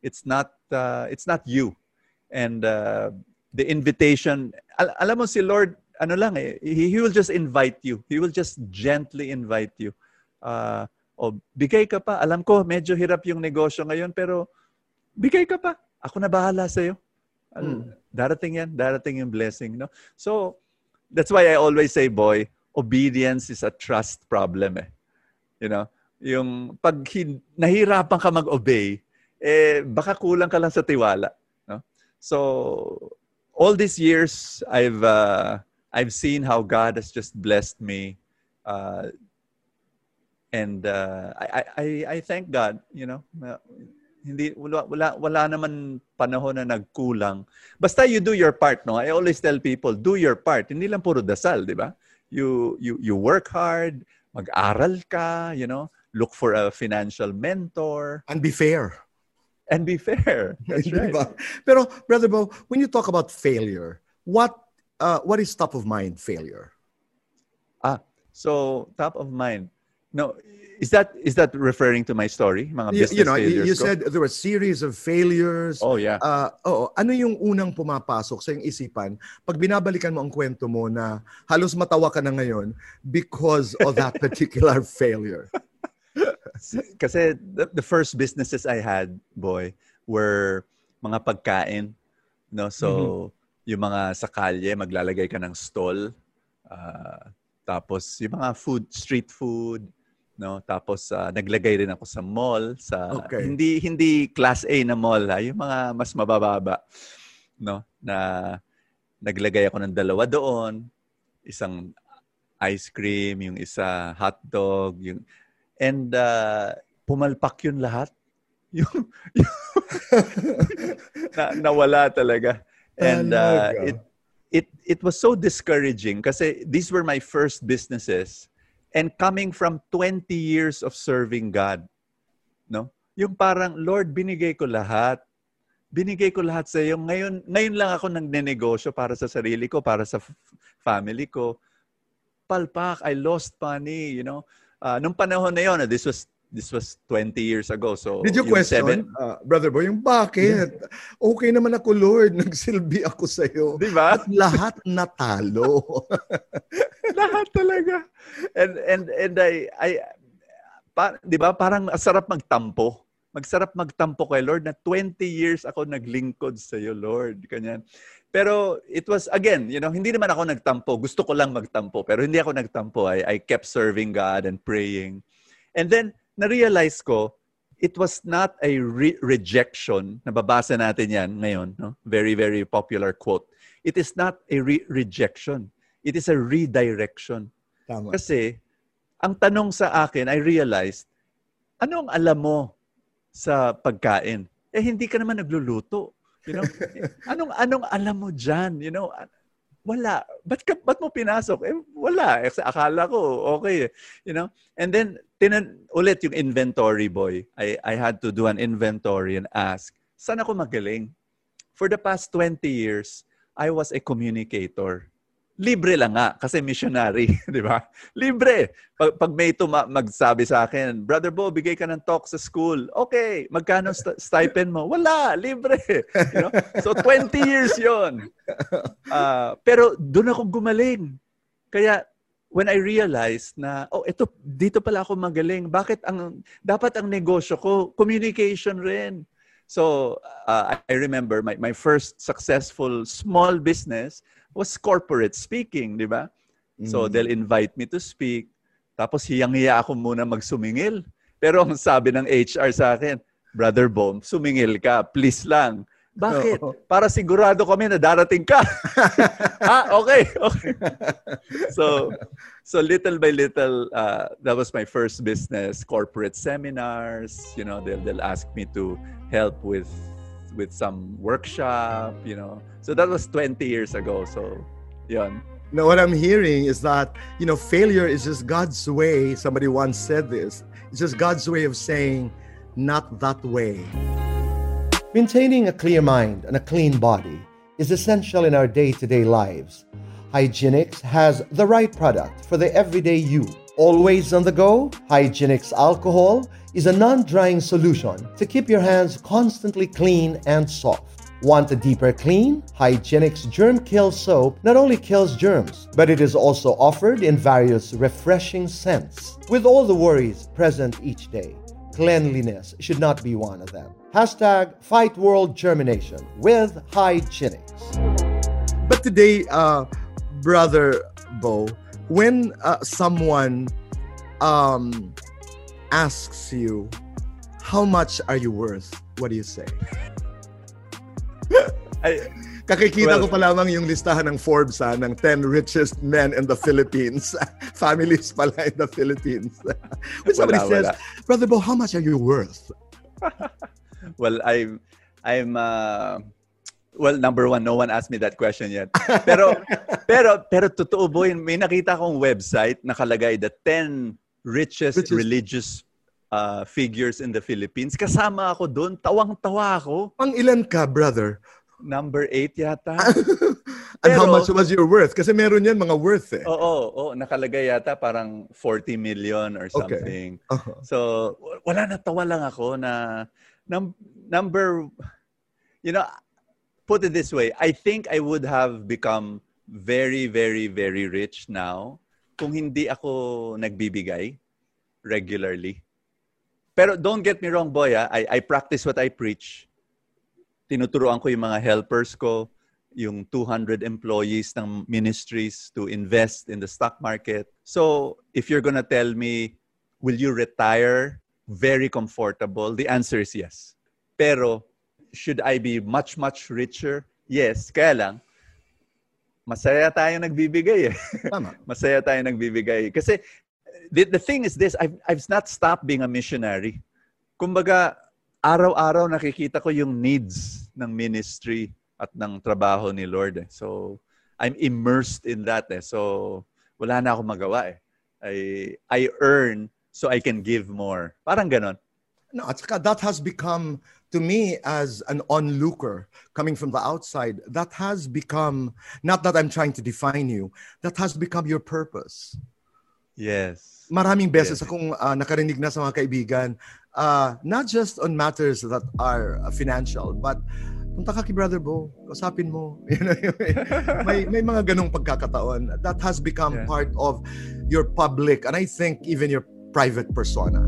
it's not uh, it's not you. And uh, the invitation al- alam mo si Lord ano lang eh he, he will just invite you. He will just gently invite you. Uh, o bigay ka pa. Alam ko medyo hirap yung negosyo ngayon pero bigay ka pa. Ako na bahala sa iyo Mm. darating yan. Darating yung blessing no? So that's why I always say boy obedience is a trust problem eh. You know yung pag hin- nahirapan ka mag-obey eh baka kulang ka lang sa tiwala no? So all these years I've uh, I've seen how God has just blessed me uh, and uh, I, I I thank God you know hindi wala, wala wala naman panahon na nagkulang. Basta you do your part no? I always tell people do your part. Hindi lang puro dasal di ba you you you work hard mag-aral ka you know look for a financial mentor And be fair. and be fair (laughs) that's right? Pero, Brother Bo, when you talk about failure, what uh, what is top of mind failure? Ah, so top of mind no is that is that referring to my story mga You, business you know, you, failures you ko? said there were a series of failures. oh yeah Uh, oo, ano yung unang pumapasok sa iyong isipan pag binabalikan mo ang kwento mo na halos matawa ka na ngayon because of that (laughs) particular failure? Kasi the, the first businesses I had, boy, were mga pagkain. No? So, yung mga sa kalye, maglalagay ka ng stall. Ah, tapos, yung mga food, street food. No? Tapos, ah, naglagay rin ako sa mall. Sa, Okay. Hindi hindi class A na mall. Ha? Yung mga mas mabababa. No? Na naglagay ako ng dalawa doon. Isang ice cream, yung isa hotdog, yung And uh, pumalpak yun lahat. (laughs) Yung, yung na, nawala talaga. And uh, it it it was so discouraging kasi these were my first businesses and coming from 20 years of serving God. No? Yung parang Lord, binigay ko lahat. Binigay ko lahat sa iyo. Ngayon ngayon lang ako nagnenegosyo para sa sarili ko, para sa family ko. Palpak, I lost money, you know. Uh, nung panahon na yon, this was this was 20 years ago. So Did you question, seven- uh, Brother Boy, yung bakit? Okay naman ako, Lord. (laughs) Nagsilbi ako sa iyo. Di ba? At lahat natalo. (laughs) Lahat talaga. And and and I I pa, 'di ba parang sarap magtampo. Magsarap magtampo kay Lord na 20 years ako naglingkod sa iyo, Lord. Kanyan. Pero it was again, you know, hindi naman ako nagtampo. Gusto ko lang magtampo, pero hindi ako nagtampo. I I kept serving God and praying. And then na-realize ko it was not a re- rejection. Nababasa natin 'yan ngayon, no? Very very popular quote. It is not a re- rejection. It is a redirection. Tama. Kasi, ang tanong sa akin, I realized, anong alam mo sa pagkain? Eh, hindi ka naman nagluluto. You know? (laughs) anong, anong alam mo dyan? You know? Wala. Ba't, ka, ba't mo pinasok? Eh, wala. Eh, akala ko, okay. You know? And then, tinan, ulit yung inventory boy. I, I had to do an inventory and ask, saan ako magaling? For the past 20 years, I was a communicator libre lang nga kasi missionary, (laughs) di ba? Libre. Pag, pag may tuma- magsabi sa akin, Brother Bo, bigay ka ng talk sa school. Okay, magkano st- stipend mo? Wala, libre. You know? So 20 years yon. Ah, pero doon ako gumaling. Kaya when I realized na, oh, ito, dito pala ako magaling. Bakit ang, dapat ang negosyo ko, communication rin. So, uh, I remember my, my first successful small business was corporate speaking, di ba? So, Mm. they'll invite me to speak. Tapos, hiyang-hiya ako muna magsumingil. Pero ang sabi ng HR sa akin, Brother Bom, sumingil ka. Please lang. Bakit? Oo. Para sigurado kami na darating ka. (laughs) ah, okay. okay. so, so little by little, uh, that was my first business. Corporate seminars. You know, they'll, they'll ask me to help with with some workshop, you know. So that was 20 years ago. So, yun. Now, what I'm hearing is that, you know, failure is just God's way. Somebody once said this. It's just God's way of saying, not that way. Maintaining a clear mind and a clean body is essential in our day to day lives. Hygienix has the right product for the everyday you. Always on the go, Hygienix alcohol is a non drying solution to keep your hands constantly clean and soft. Want a deeper clean? Hygienix Germ Kill Soap not only kills germs, but it is also offered in various refreshing scents. With all the worries present each day, cleanliness should not be one of them. Hashtag Fight World Germination with Hygienix. But today, uh, Brother Bo, when uh, someone um, asks you, How much are you worth? What do you say? (laughs) I, Kakikita Well- ko pa lamang yung listahan ng Forbes ha, ng 10 richest men in the Philippines. (laughs) Families pala in the Philippines. (laughs) When somebody Wala, says, wala. Brother Bo, how much are you worth? well, I'm, I'm, uh, well, number one, no one asked me that question yet. Pero, pero, pero totoo boy, may nakita akong website nakalagay the 10 richest, Richest- religious uh, figures in the Philippines. Kasama ako doon, tawang-tawa ako. Pang ilan ka, brother? Number 8 yata. (laughs) And how much was your worth? Kasi meron yan mga worth eh. Oo, oo, nakalagay yata parang 40 million or Okay. something. Uh-huh. So, wala natawa lang ako na num- number you know, put it this way, I think I would have become very very very rich now kung hindi ako nagbibigay regularly. Pero don't get me wrong, boy, ah, I, I practice what I preach. Tinuturuan ko yung mga helpers ko, yung 200 employees ng ministries to invest in the stock market. So, if you're gonna tell me, will you retire very comfortable? The answer is yes. Pero, should I be much, much richer? Yes. Kaya lang, masaya tayo nagbibigay eh. Tama. (laughs) masaya tayo nagbibigay. Kasi the, the thing is this, I've, I've not stopped being a missionary. Kumbaga, araw-araw nakikita ko yung needs ng ministry at ng trabaho ni Lord. Eh. So, I'm immersed in that. Eh. So, wala na akong magawa eh. I, I earn so I can give more. Parang ganon. No, at saka that has become, to me, as an onlooker coming from the outside, that has become, not that I'm trying to define you, that has become your purpose. Yes. Maraming beses Yes. akong ah, nakarinig na sa mga kaibigan, ah, not just on matters that are ah, financial, but punta ka kay Brother Bo, kausapin mo. (laughs) You know, may, may mga ganong pagkakataon. That has become Yeah. part of your public, and I think even your private persona.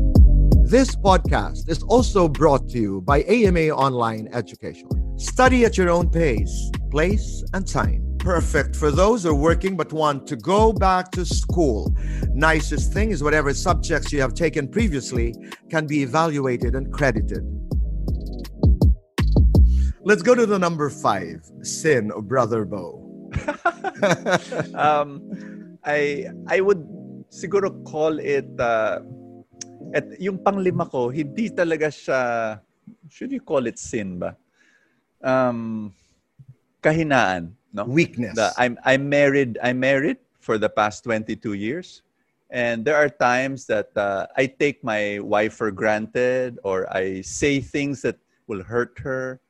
This podcast is also brought to you by AMA Online Education. Study at your own pace, place, and time. Perfect for those who are working but want to go back to school. Nicest thing is whatever subjects you have taken previously can be evaluated and credited. Let's go to the number five sin of Brother Bo. (laughs) um, I I would siguro call it uh, at yung panglima ko hindi talaga siya should you call it sin ba? Um, kahinaan, no? Weakness. The, I'm I'm married. I'm married for the past 22 years, and there are times that uh, I take my wife for granted, or I say things that will hurt her.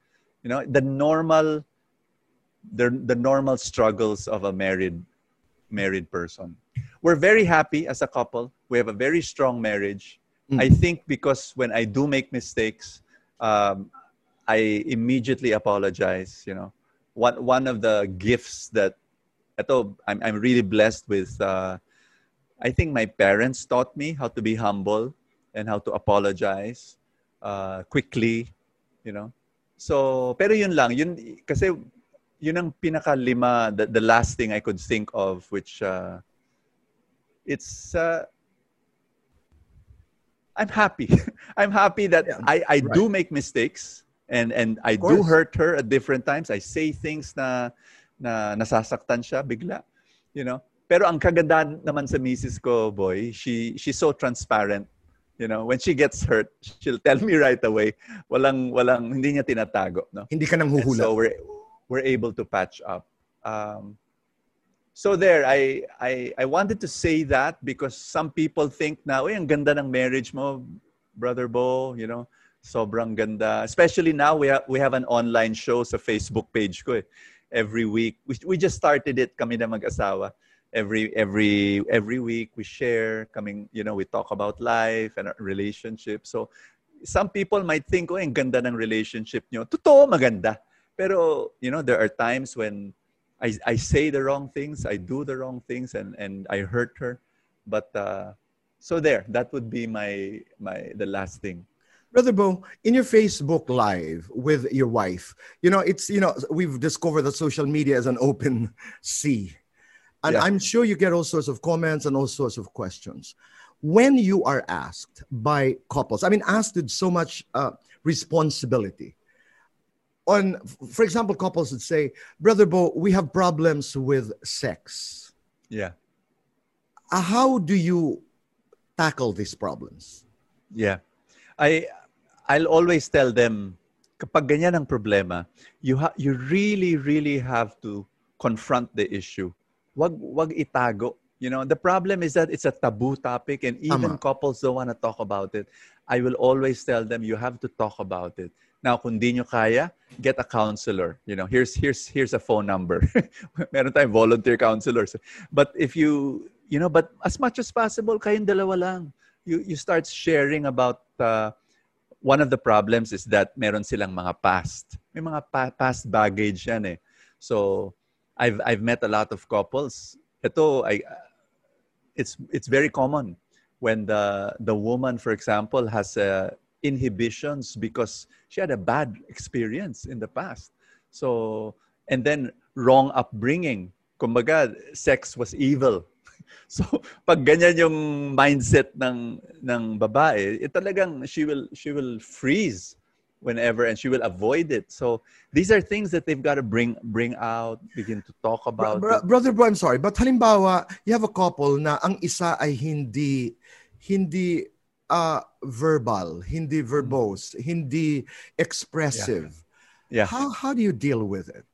You know, the normal, the the normal struggles of a married married person. We're very happy as a couple. We have a very strong marriage. Mm. I think because when I do make mistakes, um, I immediately apologize. You know, one one of the gifts that ito, I'm I'm really blessed with. Uh, I think my parents taught me how to be humble and how to apologize uh, quickly. You know, so pero yun lang yun kasi yun ang pinakalima the, the last thing I could think of which uh, it's uh, I'm happy. (laughs) I'm happy that Yeah, I, I right. do make mistakes and and I do hurt her at different times. I say things na na nasasaktan siya bigla. You know? Pero ang kagandahan naman sa misis ko, boy, she she's so transparent You know, when she gets hurt, she'll tell me right away. Walang walang hindi niya tinatago, no? Hindi ka nang And huhula. so we're we're able to patch up. Um, so there, I I I wanted to say that because some people think na, "Uy, ang ganda ng marriage mo, brother Bo." You know, sobrang ganda. Especially now, we have we have an online show sa Facebook page ko. Eh. Every week, we we just started it kami na mag-asawa. Every every every week we share, coming, you know, we talk about life and our relationship. So some people might think, "Oh, ang ganda ng relationship niyo." Totoo, maganda. Pero, you know, there are times when I, I say the wrong things, I do the wrong things, and, and I hurt her. But uh, so there, that would be my my the last thing. Brother Bo, in your Facebook Live with your wife, you know, it's, you know, we've discovered that social media is an open (laughs) sea. And Yeah. I'm sure you get all sorts of comments and all sorts of questions. When you are asked by couples, I mean, asked with so much uh, responsibility. On, for example, couples would say, Brother Bo, we have problems with sex. Yeah, Uh, how do you tackle these problems? yeah. I I'll always tell them kapag ganyan ang problema, you ha- you really really have to confront the issue. Wag wag itago. You know, the problem is that it's a taboo topic and even Tama. couples don't want to talk about it. I will always tell them you have to talk about it. Now, kung di nyo kaya, get a counselor. You know, here's here's here's a phone number. (laughs) Meron tayong volunteer counselors. But if you, you know, but as much as possible, kayong dalawa lang. You you start sharing about uh, one of the problems is that meron silang mga past. May mga pa- past baggage yan eh. So, I've I've met a lot of couples. Ito I it's it's very common when the the woman for example has uh, inhibitions because she had a bad experience in the past. So, and then wrong upbringing. Kumbaga, sex was evil. (laughs) So, pag ganyan yung mindset ng ng babae, it talagang she will she will freeze whenever and she will avoid it. So, these are things that they've got to bring bring out, begin to talk about. bro- it. brother bro, I'm sorry, but halimbawa, you have a couple na ang isa ay hindi hindi uh, verbal, hindi verbose, hindi expressive. Yeah. How how do you deal with it?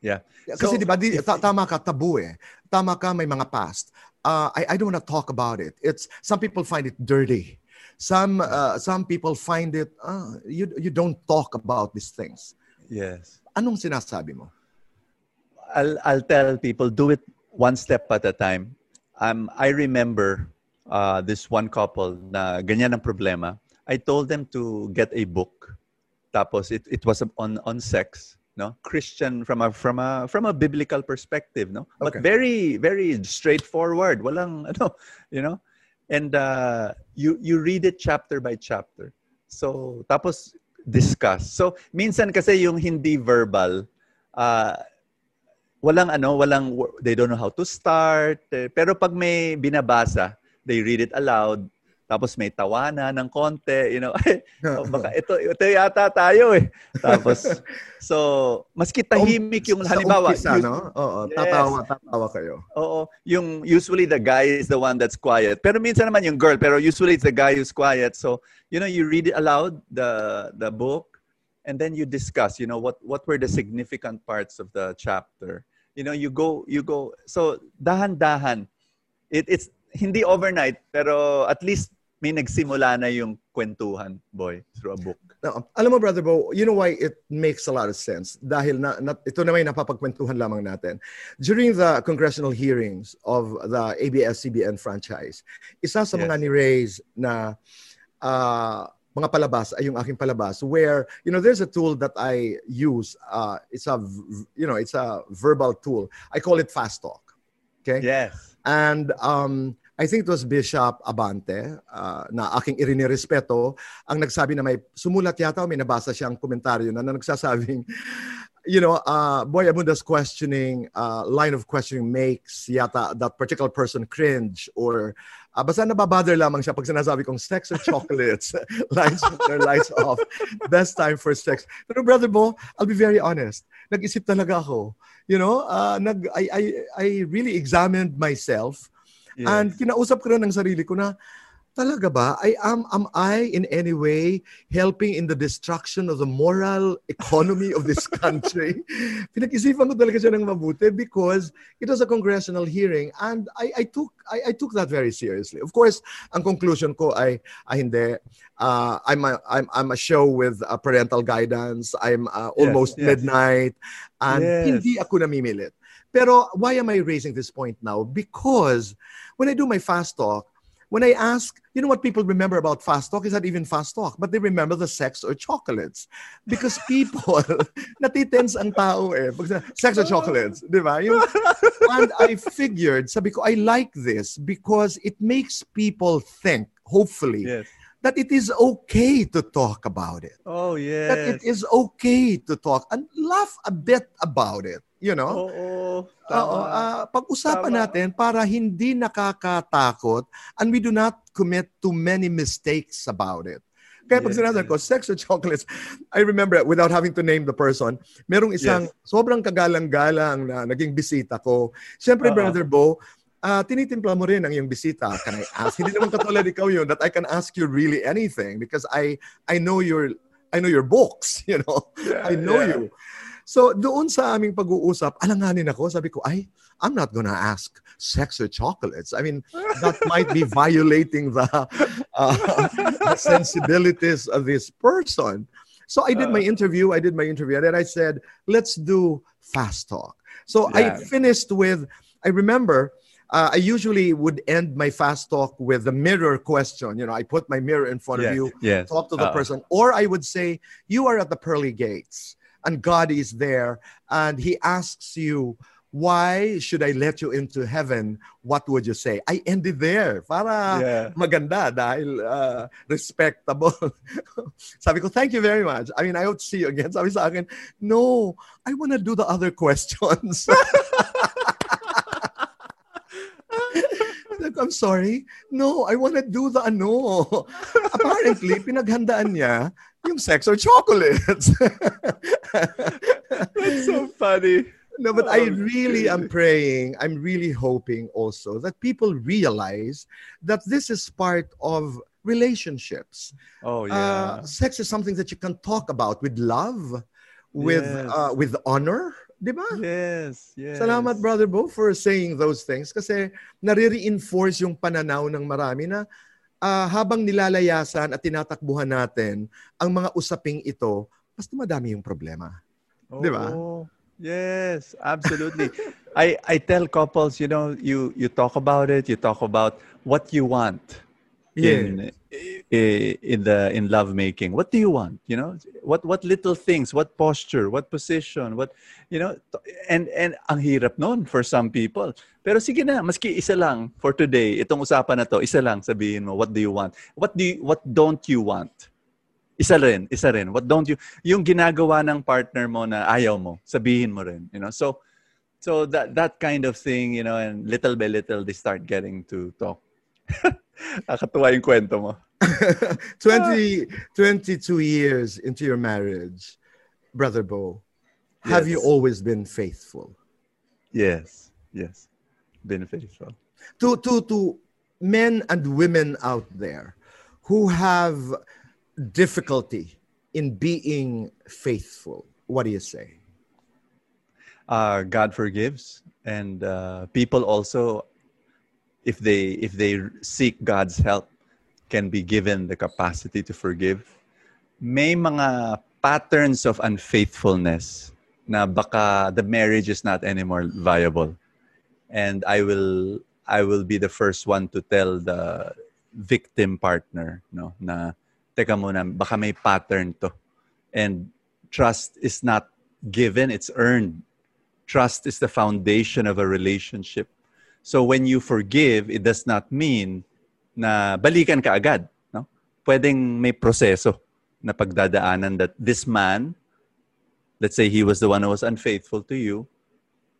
Yeah. Kasi So, di ba, di, ta- tama ka, tabu eh. Tama ka, may mga past. Uh, I, I don't want to talk about it. It's Some people find it dirty. Some uh, some people find it, uh, you, you don't talk about these things. Yes. Anong sinasabi mo? I'll I'll tell people do it one step at a time. Um, I remember uh, this one couple na ganyan ang problema. I told them to get a book. Tapos it, it was on on sex, no? Christian from a from a from a biblical perspective, no? But Okay. very very straightforward. Walang (laughs) ano, you know? And uh, you you read it chapter by chapter. So tapos discuss. So minsan kasi yung hindi verbal uh, walang ano, walang they don't know how to start. eh, Pero pag may binabasa, they read it aloud. Tapos may tawanan ng konti, you know. (laughs) oh, baka ito ito yata tayo eh. Tapos (laughs) so maski tahimik yung Sa halimbawa, umpisa, us- no? Oo, Yes. tatawa, tatawa kayo. Oo, yung usually the guy is the one that's quiet. Pero minsan naman yung girl, pero usually it's the guy who's quiet. So, you know, you read it aloud the the book and then you discuss, you know, what what were the significant parts of the chapter. You know, you go you go so dahan-dahan. It it's hindi overnight, pero at least may nagsimula na yung kwentuhan, boy, through a book. No, alam mo, Brother Bo, you know why it makes a lot of sense? Dahil na, na, ito naman yung napapagkwentuhan lamang natin. During the congressional hearings of the ABS-CBN franchise, isa sa Yes. mga ni-raise na ah, mga palabas ay yung aking palabas where, you know, there's a tool that I use. Uh, it's a, you know, it's a verbal tool. I call it Fast Talk. Okay? Yes. And um, I think it was Bishop Abante uh, na aking irinirespeto ang nagsabi na may sumulat yata o may nabasa siyang komentaryo na, na nagsasabing (laughs) you know, uh, Boy Abunda's questioning, uh, line of questioning makes yata that particular person cringe or uh, basta nababother lamang siya pag sinasabi kong sex or chocolates, (laughs) lights or lights off, best time for sex. Pero brother Bo, I'll be very honest, nag-isip talaga ako. You know, uh, nag, I, I, I really examined myself yes. And kinausap ko rin ng sarili ko na talaga ba? I am am I in any way helping in the destruction of the moral economy of this (laughs) country? Pinag-isipan ko talaga siya ng mabuti because it was a congressional hearing and I, I took I, I took that very seriously. Of course, ang conclusion ko ay, ay hindi. Uh, I'm, a, I'm, I'm a show with uh, parental guidance. I'm uh, almost yes. midnight and Yes. hindi ako namimilit. Pero why am I raising this point now? Because when I do my fast talk, when I ask, you know what people remember about fast talk is not even fast talk, but they remember the sex or chocolates. Because (laughs) people, (laughs) natitense ang tao eh. Sex or chocolates, di ba? Yung, (laughs) and I figured, sabi ko, I like this because it makes people think, hopefully, Yes. that it is okay to talk about it. Oh, yeah. That it is okay to talk and laugh a bit about it, you know? Oo. Oo, ah, pag-usapan Tama. natin para hindi nakakatakot and we do not commit too many mistakes about it. Kaya pag Yes. sinasabi ko, sex or chocolates, I remember, without having to name the person, merong isang sobrang kagalang-galang na naging bisita ko. Siyempre, Oo. Brother Bo, ah, tinitimpla mo rin ang iyong bisita. Can I ask? hindi naman katulad ikaw yun that I can ask you really anything because I I know your I know your books, (laughs) you know. Yeah, I know yeah. you. So doon sa aming pag-uusap, alanganin ako, sabi ko, ay, I'm not gonna ask sex or chocolates. I mean, that (laughs) might be violating the, uh, the sensibilities of this person. So I did my interview, I did my interview, and then I said, let's do fast talk. So I finished with, I remember, uh, I usually would end my fast talk with the mirror question. You know, I put my mirror in front of you, yes. talk to the Oo. person. Or I would say, You are at the pearly gates, and God is there, and He asks you, Why should I let you into heaven? What would you say? I ended there para Yeah. maganda dahil uh, respectable. (laughs) Sabi ko, thank you very much. I mean, I hope to see you again. Sabi sa akin, no, I want to do the other questions. I'm sorry. No, I want to do the ano. Apparently, pinaghandaan niya yung sex or chocolates. (laughs) That's so funny. no, but I Oh, really am praying, I'm really hoping also that people realize that this is part of relationships. Oh, Uh, yeah. sex is something that you can talk about with love, with Yes. uh, with honor, di ba? yes, yes. Salamat, Brother Bo, for saying those things kasi nare-reinforce yung pananaw ng marami na ah, habang nilalayasan at tinatakbuhan natin ang mga usaping ito, mas dumadami yung problema. Di ba? Oh, yes, absolutely. (laughs) I I tell couples, you know, you you talk about it, you talk about what you want in eh, in the in love making. What do you want? You know, what what little things, what posture, what position, what you know, and and ang hirap noon for some people. Pero sige na, maski isa lang for today, itong usapan na to, isa lang sabihin mo, what do you want? What do you, what don't you want? Isa rin, isa rin. What don't you, yung ginagawa ng partner mo na ayaw mo, sabihin mo rin, you know. So, so that that kind of thing, you know, and little by little they start getting to talk. (laughs) Nakakatuwa yung kwento mo. (laughs) 20, 22 years into your marriage, Brother Bo, have you always been faithful? Yes, yes. Been faithful. to to to men and women out there who have difficulty in being faithful what do you say uh, God forgives, and uh, people also, if they if they seek God's help, can be given the capacity to forgive. May mga patterns of unfaithfulness na baka the marriage is not anymore viable, and I will I will be the first one to tell the victim partner, no, na teka muna, baka may pattern to, and trust is not given; it's earned trust is the foundation of a relationship. So when you forgive, it does not mean na balikan ka agad. No? Pwedeng may proseso na pagdadaanan that this man, let's say he was the one who was unfaithful to you,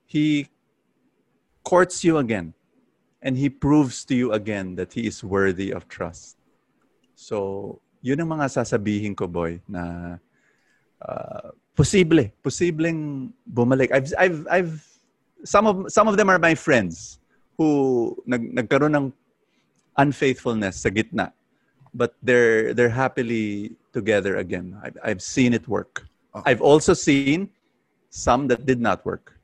he courts you again and he proves to you again that he is worthy of trust. So, yun ang mga sasabihin ko, boy, na uh, posible, posibleng bumalik. I've I've I've some of some of them are my friends who nag, nagkaroon ng unfaithfulness sa gitna. But they're they're happily together again. I've, I've seen it work. Okay. I've also seen some that did not work.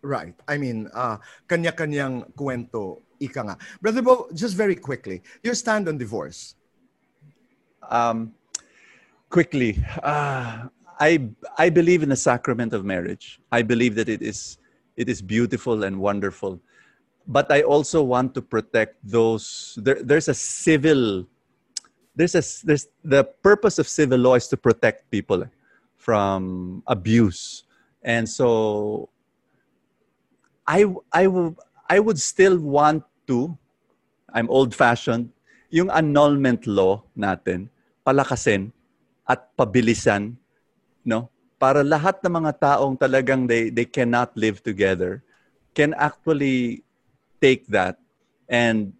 Right. I mean, uh, kanya-kanyang kwento, ika nga. Brother Bo, just very quickly, your stand on divorce. Um, quickly, uh, I I believe in the sacrament of marriage. I believe that it is it is beautiful and wonderful, but I also want to protect those. There, there's a civil. There's a there's the purpose of civil law is to protect people from abuse, and so I I will I would still want to. I'm old fashioned. Yung annulment law natin palakasin at pabilisan no para lahat ng mga taong talagang they they cannot live together can actually take that. And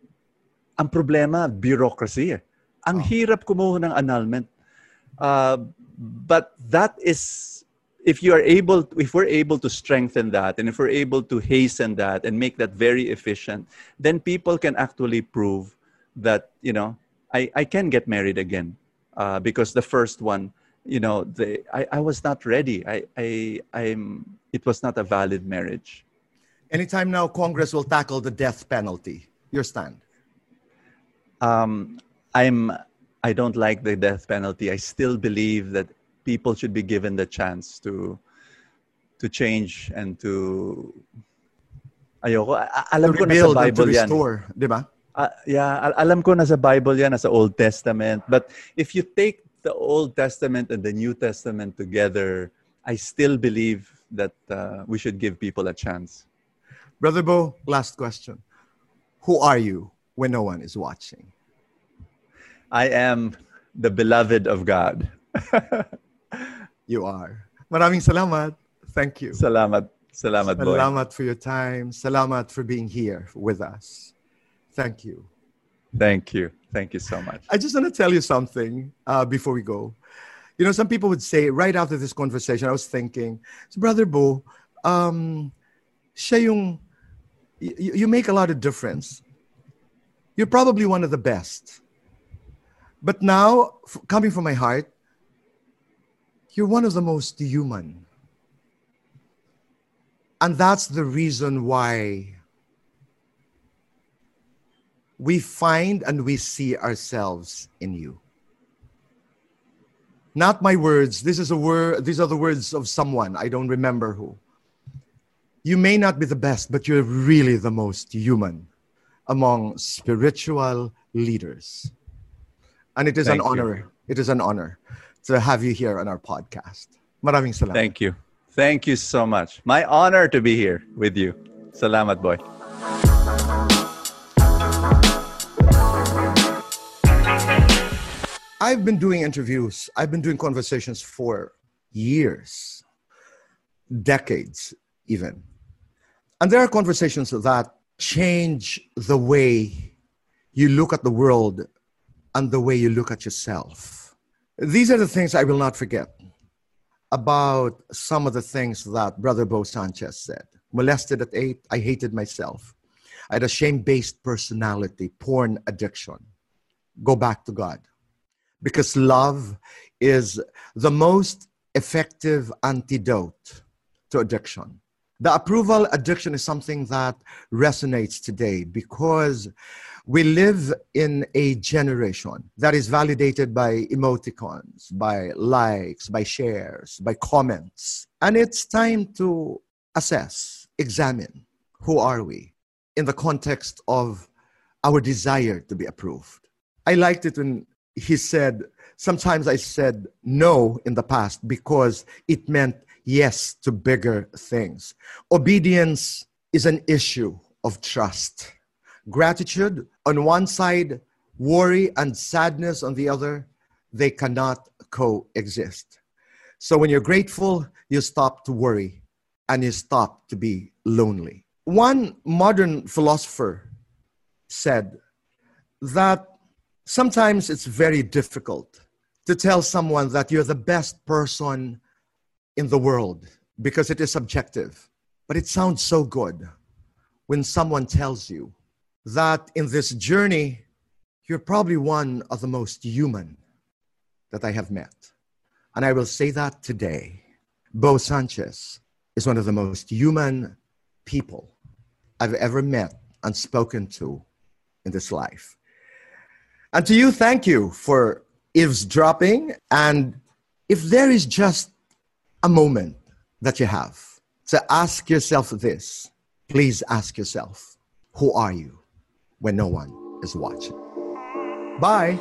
ang problema bureaucracy. Ang hirap kumuha ng annulment. Uh, but that is if you are able if we're able to strengthen that and if we're able to hasten that and make that very efficient then people can actually prove that you know i i can get married again uh, because the first one you know the I, I was not ready. I i i'm it was not a valid marriage Anytime now, Congress will tackle the death penalty. Your stand. um i'm i don't like the death penalty i still believe that people should be given the chance to to change and to ayoko alam ko nasa rebuild and to bible yan restore, di ba? Ah, yeah, alam ko nasa Bible yan, nasa Old Testament. But if you take the Old Testament and the New Testament together, I still believe that uh, we should give people a chance. Brother Bo, last question. Who are you when no one is watching? I am the beloved of God. (laughs) You are. Maraming salamat. Thank you. Salamat. Salamat, boy. Salamat for your time. Salamat for being here with us. Thank you. Thank you. Thank you so much. I just want to tell you something uh, before we go. You know, some people would say right after this conversation, I was thinking, so Brother Bo, um, siya yung, you, you make a lot of difference. You're probably one of the best. But now, f- coming from my heart, you're one of the most human. And that's the reason why we find and we see ourselves in you. Not my words. This is a word. These are the words of someone. I don't remember who. You may not be the best, but you're really the most human among spiritual leaders. And it is Thank an you. honor. It is an honor to have you here on our podcast. Maraming salamat. Thank you. Thank you so much. My honor to be here with you. Salamat, boy. I've been doing interviews, I've been doing conversations for years, decades even. And there are conversations that change the way you look at the world and the way you look at yourself. These are the things I will not forget about some of the things that Brother Bo Sanchez said. Molested at eight, I hated myself. I had a shame based personality, porn addiction. Go back to God because love is the most effective antidote to addiction. The approval addiction is something that resonates today because we live in a generation that is validated by emoticons, by likes, by shares, by comments. And it's time to assess, examine who are we in the context of our desire to be approved. I liked it when he said, Sometimes I said no in the past because it meant yes to bigger things. Obedience is an issue of trust. Gratitude on one side, worry and sadness on the other, they cannot coexist. So when you're grateful, you stop to worry and you stop to be lonely. One modern philosopher said that sometimes it's very difficult to tell someone that you're the best person in the world because it is subjective. But it sounds so good when someone tells you that in this journey, you're probably one of the most human that I have met. And I will say that today. Bo Sanchez is one of the most human people I've ever met and spoken to in this life. And to you, thank you for eavesdropping. And if there is just a moment that you have to ask yourself this, please ask yourself, who are you when no one is watching? Bye.